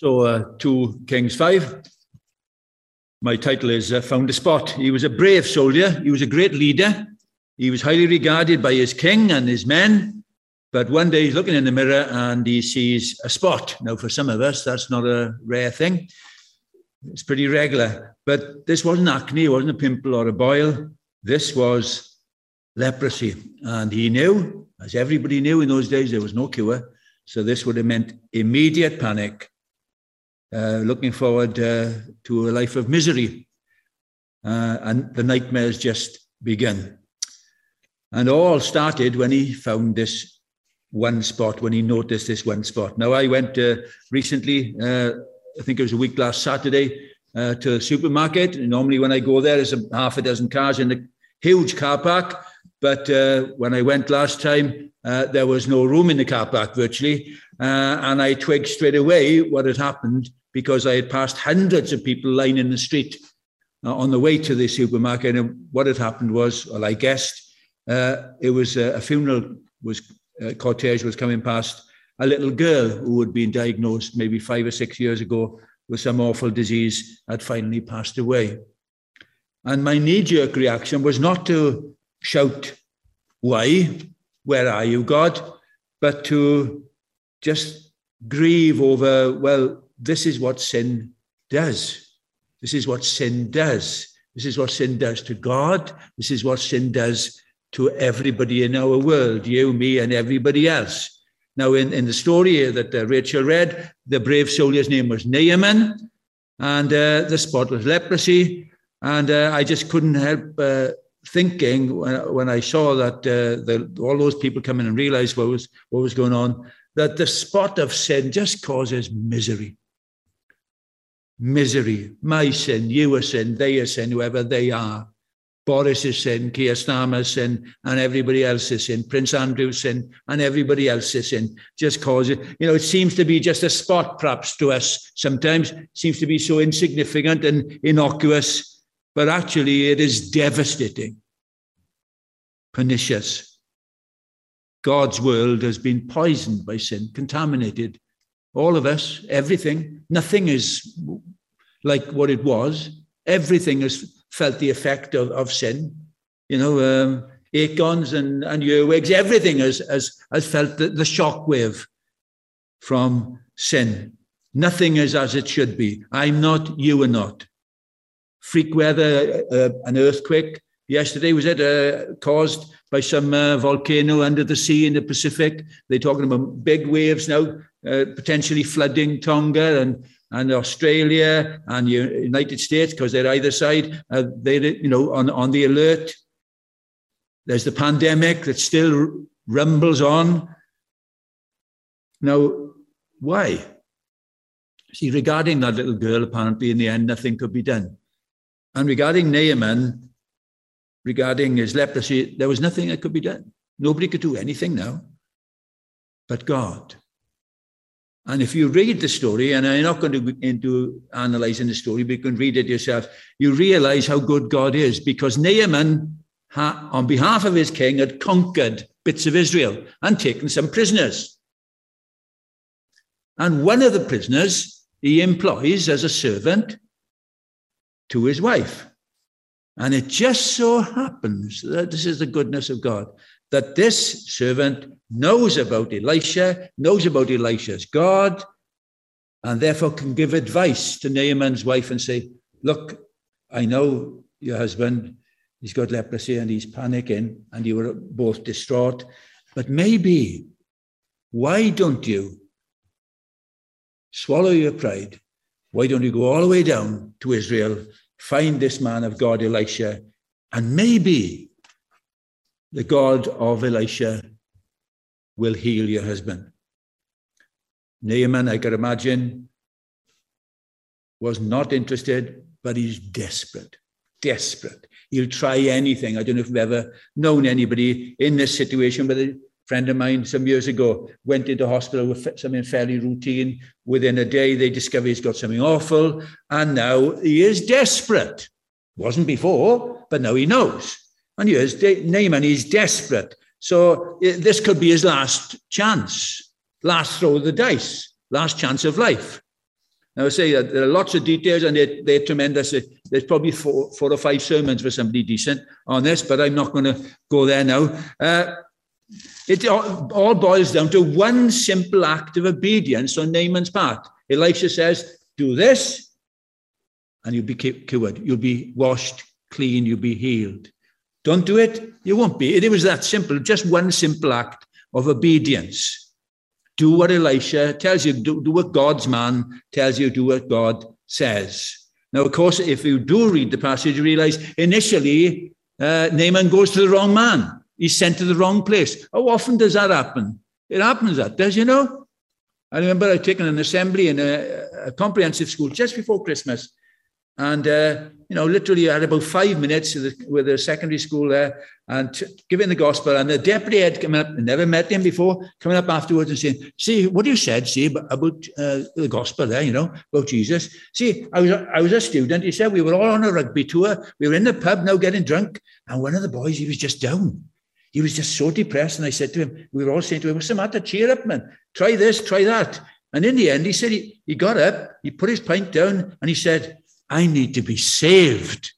So, uh, 2 Kings 5. My title is uh, Found a Spot. He was a brave soldier. He was a great leader. He was highly regarded by his king and his men. But one day he's looking in the mirror and he sees a spot. Now, for some of us, that's not a rare thing. It's pretty regular. But this wasn't acne, it wasn't a pimple or a boil. This was leprosy. And he knew, as everybody knew in those days, there was no cure. So this would have meant immediate panic looking forward uh, to a life of misery. Uh, and the nightmares just begin. And all started when he found this one spot, when he noticed this one spot. Now, I went recently, I think it was a week last Saturday, uh, to the supermarket. Normally, when I go there, there's a half a dozen cars in a huge car park. But uh, when I went last time, uh, there was no room in the car park virtually. And I twigged straight away what had happened because I had passed hundreds of people lining the street uh, on the way to the supermarket. And what had happened was, well, I guessed uh, it was uh, a funeral was uh, cortege was coming past a little girl who had been diagnosed maybe five or six years ago with some awful disease had finally passed away. And my knee-jerk reaction was not to shout, "Why? Where are you, God?" but to just grieve over, well, this is what sin does. This is what sin does. This is what sin does to God. This is what sin does to everybody in our world, you, me, and everybody else. Now, in, in the story that uh, Rachel read, the brave soldier's name was Naaman, and uh, the spot was leprosy. And uh, I just couldn't help uh, thinking when, when, I saw that uh, the, all those people come in and realize what was, what was going on, that the spot of sin just causes misery misery. My sin, your sin, their sin, whoever they are. Boris's sin, Keir Starmer's sin, and everybody else's sin, Prince Andrew's sin, and everybody else's sin, just causes. You know, it seems to be just a spot, perhaps, to us sometimes, seems to be so insignificant and innocuous, but actually it is devastating, pernicious. God's world has been poisoned by sin, contaminated. All of us, everything, nothing is like what it was. Everything has felt the effect of, of sin. You know, um, Acons and, and earwigs, everything has, has, has felt the, the shock wave from sin. Nothing is as it should be. I'm not, you are not. Freak weather, uh, an earthquake. Yesterday, was it uh, caused by some uh, volcano under the sea in the Pacific? They're talking about big waves now, uh, potentially flooding Tonga and and Australia and the United States because they're either side. Uh, they, you know, on, on the alert. There's the pandemic that still rumbles on. Now, why? See, regarding that little girl, apparently in the end, nothing could be done. And regarding Naaman, regarding his leprosy, there was nothing that could be done. Nobody could do anything now but God. And if you read the story, and I'm not going to into analyzing the story, but you can read it yourself, you realize how good God is because Naaman, on behalf of his king, had conquered bits of Israel and taken some prisoners. And one of the prisoners he employs as a servant to his wife. And it just so happens that this is the goodness of God that this servant knows about Elisha, knows about Elisha's God, and therefore can give advice to Naaman's wife and say, Look, I know your husband, he's got leprosy and he's panicking, and you were both distraught, but maybe, why don't you swallow your pride? Why don't you go all the way down to Israel, find this man of God, Elisha, and maybe the God of Elisha will heal your husband. Naaman, I can imagine, was not interested, but he's desperate, desperate. He'll try anything. I don't know if you've ever known anybody in this situation, but friend of mine some years ago went into hospital with something fairly routine. Within a day, they discover he's got something awful, and now he is desperate. Wasn't before, but now he knows. And here's Naaman, he's desperate. So this could be his last chance, last throw of the dice, last chance of life. Now, I say that there are lots of details and they're, they're tremendous. There's probably four, four or five sermons for somebody decent on this, but I'm not going to go there now. Uh, it all, boils down to one simple act of obedience on Naaman's part. Elisha says, Do this, and you'll be cured. You'll be washed clean. You'll be healed. Don't do it, you won't be. It was that simple, just one simple act of obedience. Do what Elisha tells you, do, do what God's man tells you, do what God says. Now, of course, if you do read the passage, you realize initially uh, Naaman goes to the wrong man. He's sent to the wrong place. How often does that happen? It happens that, does you know? I remember I taken an assembly in a, a comprehensive school just before Christmas. And, uh, you know, literally I had about five minutes with the secondary school there and t- giving the gospel. And the deputy had come up, never met him before, coming up afterwards and saying, see, what you said, see, about, uh, the gospel there, you know, about Jesus. See, I was, I was a student. He said we were all on a rugby tour. We were in the pub now getting drunk. And one of the boys, he was just down. He was just so depressed. And I said to him, we were all saying to him, what's the matter? Cheer up, man. Try this, try that. And in the end, he said he, he got up, he put his pint down, and he said, I need to be saved.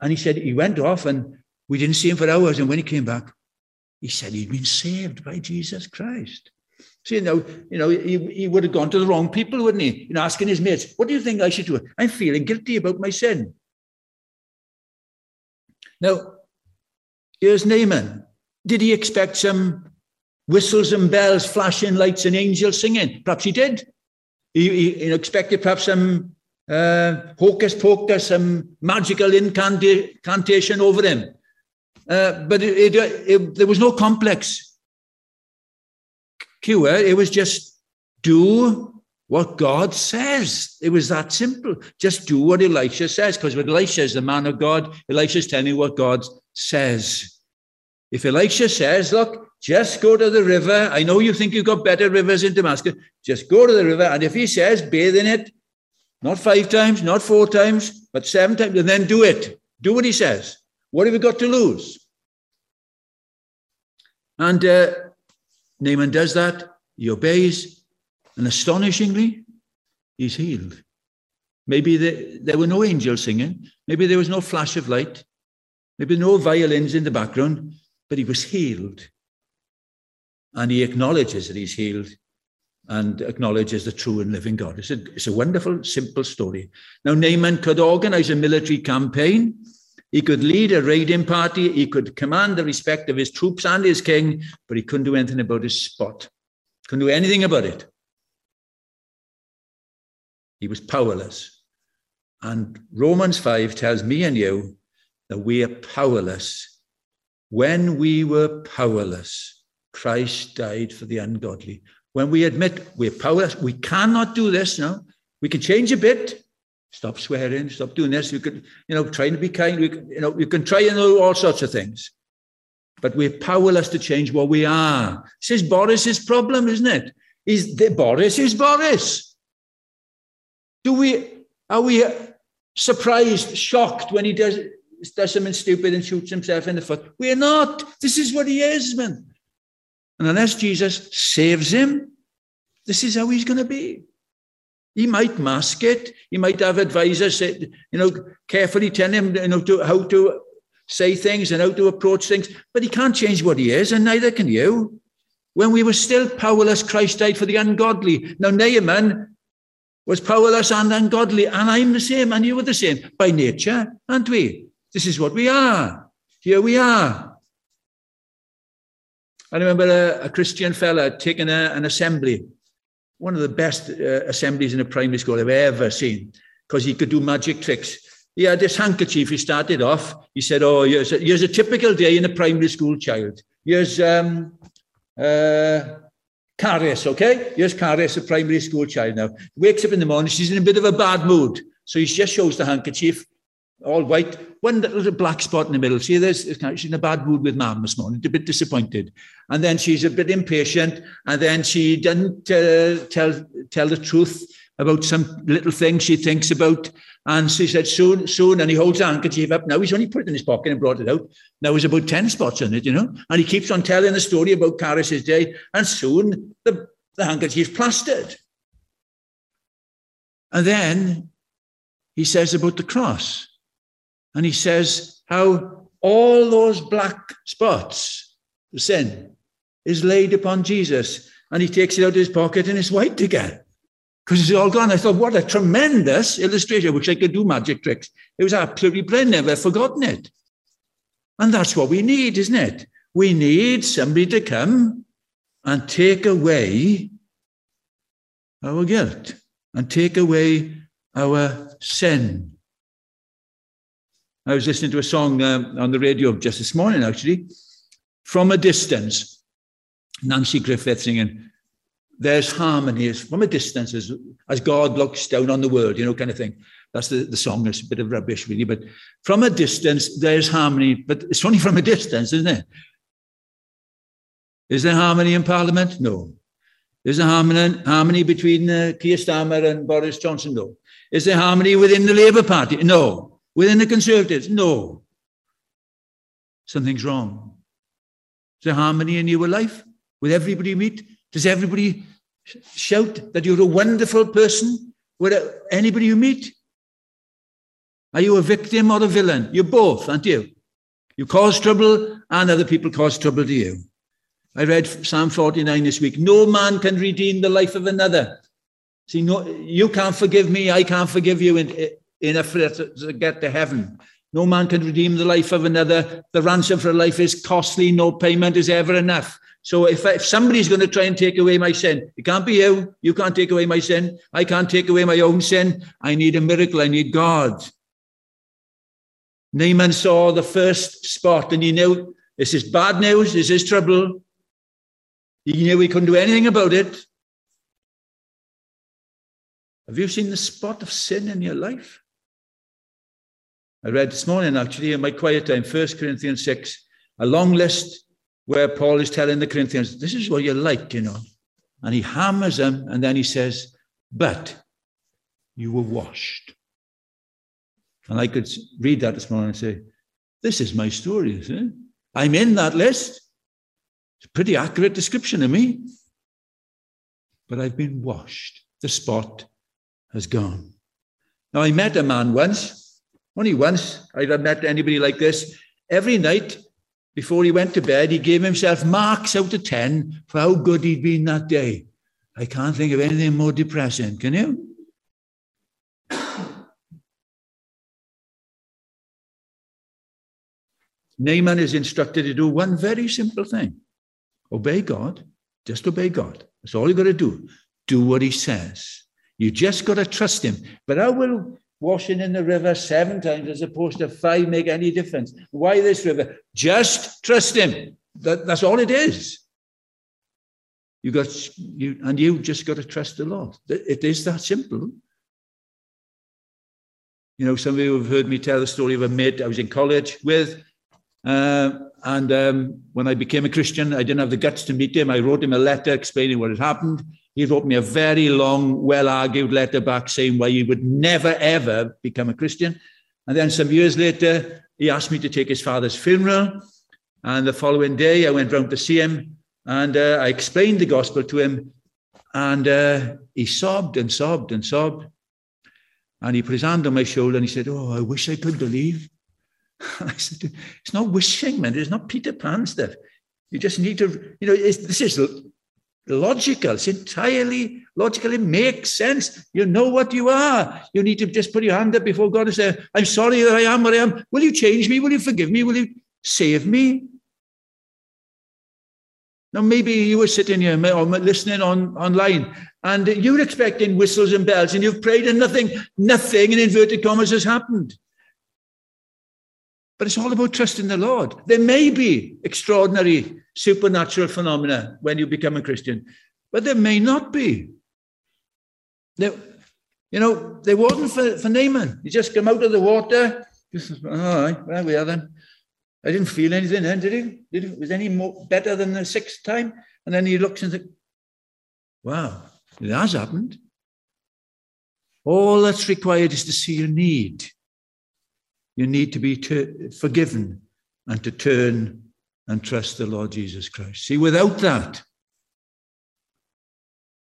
And he said he went off and we didn't see him for hours. And when he came back, he said he'd been saved by Jesus Christ. See, you know, you know, he, he would have gone to the wrong people, wouldn't he? You know, asking his mates, what do you think I should do? I'm feeling guilty about my sin. Now, here's Naaman. Did he expect some whistles and bells, flashing lights, and angels singing? Perhaps he did. He, he, expected perhaps some uh, hocus pocus, some magical incantation over him. Uh, but it, it, it, there was no complex cure. It was just do what God says. It was that simple. Just do what Elisha says, because what Elisha is the man of God, Elisha's telling you what God says. If Elisha says, look, just go to the river. I know you think you've got better rivers in Damascus. Just go to the river. And if he says, bathe in it, not five times, not four times, but seven times, and then do it. Do what he says. What have we got to lose? And uh, Naaman does that. He obeys, and astonishingly, he's healed. Maybe the, there were no angels singing. Maybe there was no flash of light. Maybe no violins in the background, but he was healed. And he acknowledges that he's healed and acknowledges the true and living God. It's a, it's a wonderful, simple story. Now, Naaman could organize a military campaign. He could lead a raiding party. He could command the respect of his troops and his king, but he couldn't do anything about his spot. Couldn't do anything about it. He was powerless. And Romans 5 tells me and you that we are powerless. When we were powerless, Christ died for the ungodly when we admit we're powerless, we cannot do this now. We can change a bit. Stop swearing, stop doing this. You could, you know, trying to be kind. We, you know, you can try and do all sorts of things. But we're powerless to change what we are. This is Boris's problem, isn't it? Is the Boris is Boris. Do we are we surprised, shocked when he does does something stupid and shoots himself in the foot? We're not. This is what he is, man. And unless Jesus saves him, this is how he's going to be. He might mask it. He might have advisors, say, you know, carefully tell him, you know, to, how to say things and how to approach things. But he can't change what he is, and neither can you. When we were still powerless, Christ died for the ungodly. Now, Naaman was powerless and ungodly, and I'm the same, and you were the same by nature, aren't we? This is what we are. Here we are. I remember a, a Christian fella taking a, an assembly, one of the best uh, assemblies in a primary school I've ever seen, because he could do magic tricks. He had this handkerchief. He started off. He said, "Oh, here's a, here's a typical day in a primary school child. Here's um, uh, Caris, okay? Here's Caris, a primary school child now. Wakes up in the morning. She's in a bit of a bad mood, so he just shows the handkerchief, all white, one little black spot in the middle. See, there's she's in a bad mood with mum this morning, a bit disappointed, and then she's a bit impatient, and then she doesn't uh, tell tell the truth about some little thing she thinks about. And she said, soon, soon. And he holds the handkerchief up. Now he's only put it in his pocket and brought it out. Now there's about 10 spots on it, you know. And he keeps on telling the story about Caris's day. And soon the, the handkerchief's plastered. And then he says about the cross. And he says how all those black spots, the sin, is laid upon Jesus. And he takes it out of his pocket and it's white again because it's all gone. I thought, what a tremendous illustration. Wish I could do magic tricks. It was absolutely brilliant. Never forgotten it. And that's what we need, isn't it? We need somebody to come and take away our guilt and take away our sin. I was listening to a song um, on the radio just this morning, actually, from a distance. Nanci Griffith singing, There's harmony from a distance as, as God looks down on the world, you know, kind of thing. That's the, the song. It's a bit of rubbish, really. But from a distance, there's harmony. But it's only from a distance, isn't it? Is there harmony in Parliament? No. Is there harmony, harmony between uh, Keir Starmer and Boris Johnson? No. Is there harmony within the Labour Party? No. Within the Conservatives? No. Something's wrong. Is there harmony in your life with everybody you meet? Does everybody shout that you're a wonderful person with anybody you meet? Are you a victim or a villain? You're both, aren't you? You cause trouble and other people cause trouble to you. I read Psalm 49 this week. No man can redeem the life of another. See, no, you can't forgive me, I can't forgive you in, effort to, to get to heaven. No man can redeem the life of another. The ransom for life is costly, no payment is ever enough. So if, if somebody's going to try and take away my sin, it can't be you. You can't take away my sin. I can't take away my own sin. I need a miracle. I need God. Naaman saw the first spot and he knew this is bad news, this is trouble. He knew he couldn't do anything about it. Have you seen the spot of sin in your life? I read this morning, actually, in my quiet time, 1 Corinthians 6, a long list where Paul is telling the Corinthians, this is what you're like, you know. And he hammers them, and then he says, but you were washed. And I could read that this morning and say, this is my story, isn't it? I'm in that list. It's a pretty accurate description of me. But I've been washed. The spot has gone. Now, I met a man once, only once I'd have met anybody like this. Every night before he went to bed, he gave himself marks out of 10 for how good he'd been that day. I can't think of anything more depressing, can you? Naaman is instructed to do one very simple thing obey God, just obey God. That's all you've got to do. Do what he says. You just got to trust him. But how will washing in the river seven times as opposed to five make any difference? Why this river? Just trust him. That, that's all it is. You got you and you just got to trust the Lord. It is that simple. You know, some of you have heard me tell the story of a mate I was in college with uh, and um, when I became a Christian, I didn't have the guts to meet him. I wrote him a letter explaining what had happened. He wrote me a very long, well argued letter back saying why he would never, ever become a Christian. And then some years later, he asked me to take his father's funeral. And the following day, I went round to see him and uh, I explained the gospel to him. And uh, he sobbed and sobbed and sobbed. And he put his hand on my shoulder and he said, Oh, I wish I could believe. I said, it's not wishing, man. It's not Peter Pan stuff. You just need to, you know, this is logical. It's entirely logical. It makes sense. You know what you are. You need to just put your hand up before God and say, I'm sorry that I am what I am. Will you change me? Will you forgive me? Will you save me? Now, maybe you were sitting here or listening on online and you're expecting whistles and bells and you've prayed and nothing, nothing in inverted commas has happened. But it's all about trusting the Lord. There may be extraordinary supernatural phenomena when you become a Christian, but there may not be. There, you know, there wasn't for, for Naaman. He just come out of the water. Just, all right, well, we are then. I didn't feel anything then, did he? Did he? Was any more better than the sixth time? And then he looks and thinks, wow, it has happened. All that's required is to see your need you need to be forgiven and to turn and trust the Lord Jesus Christ. See, without that,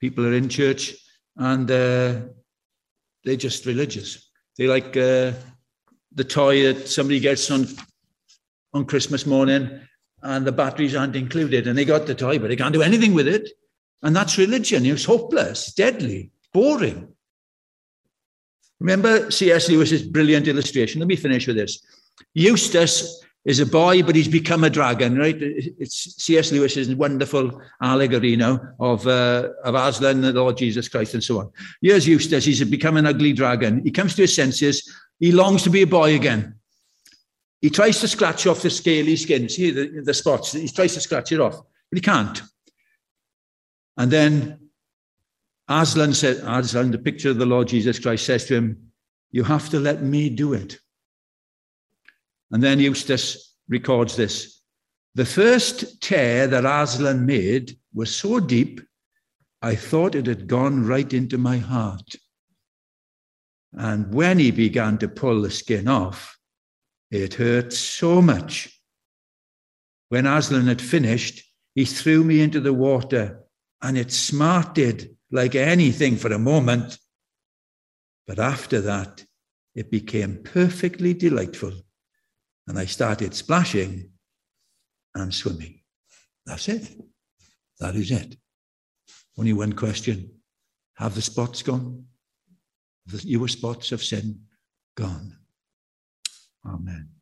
people are in church and uh, they're just religious. They like uh, the toy that somebody gets on on Christmas morning and the batteries aren't included. And they got the toy, but they can't do anything with it. And that's religion. It's hopeless, deadly, boring. Remember C.S. Lewis's brilliant illustration? Let me finish with this. Eustace is a boy, but he's become a dragon, right? It's C.S. Lewis's wonderful allegory, know, of, uh, of Aslan, the Lord Jesus Christ, and so on. Here's Eustace. He's become an ugly dragon. He comes to his senses. He longs to be a boy again. He tries to scratch off the scaly skin, see the, the spots. He tries to scratch it off, but he can't. And then Aslan said, Aslan, the picture of the Lord Jesus Christ, says to him, You have to let me do it. And then Eustace records this. The first tear that Aslan made was so deep, I thought it had gone right into my heart. And when he began to pull the skin off, it hurt so much. When Aslan had finished, he threw me into the water, and it smarted like anything for a moment. But after that, it became perfectly delightful. And I started splashing and swimming. That's it. That is it. Only one question Have the spots gone? The your spots of sin gone? Amen.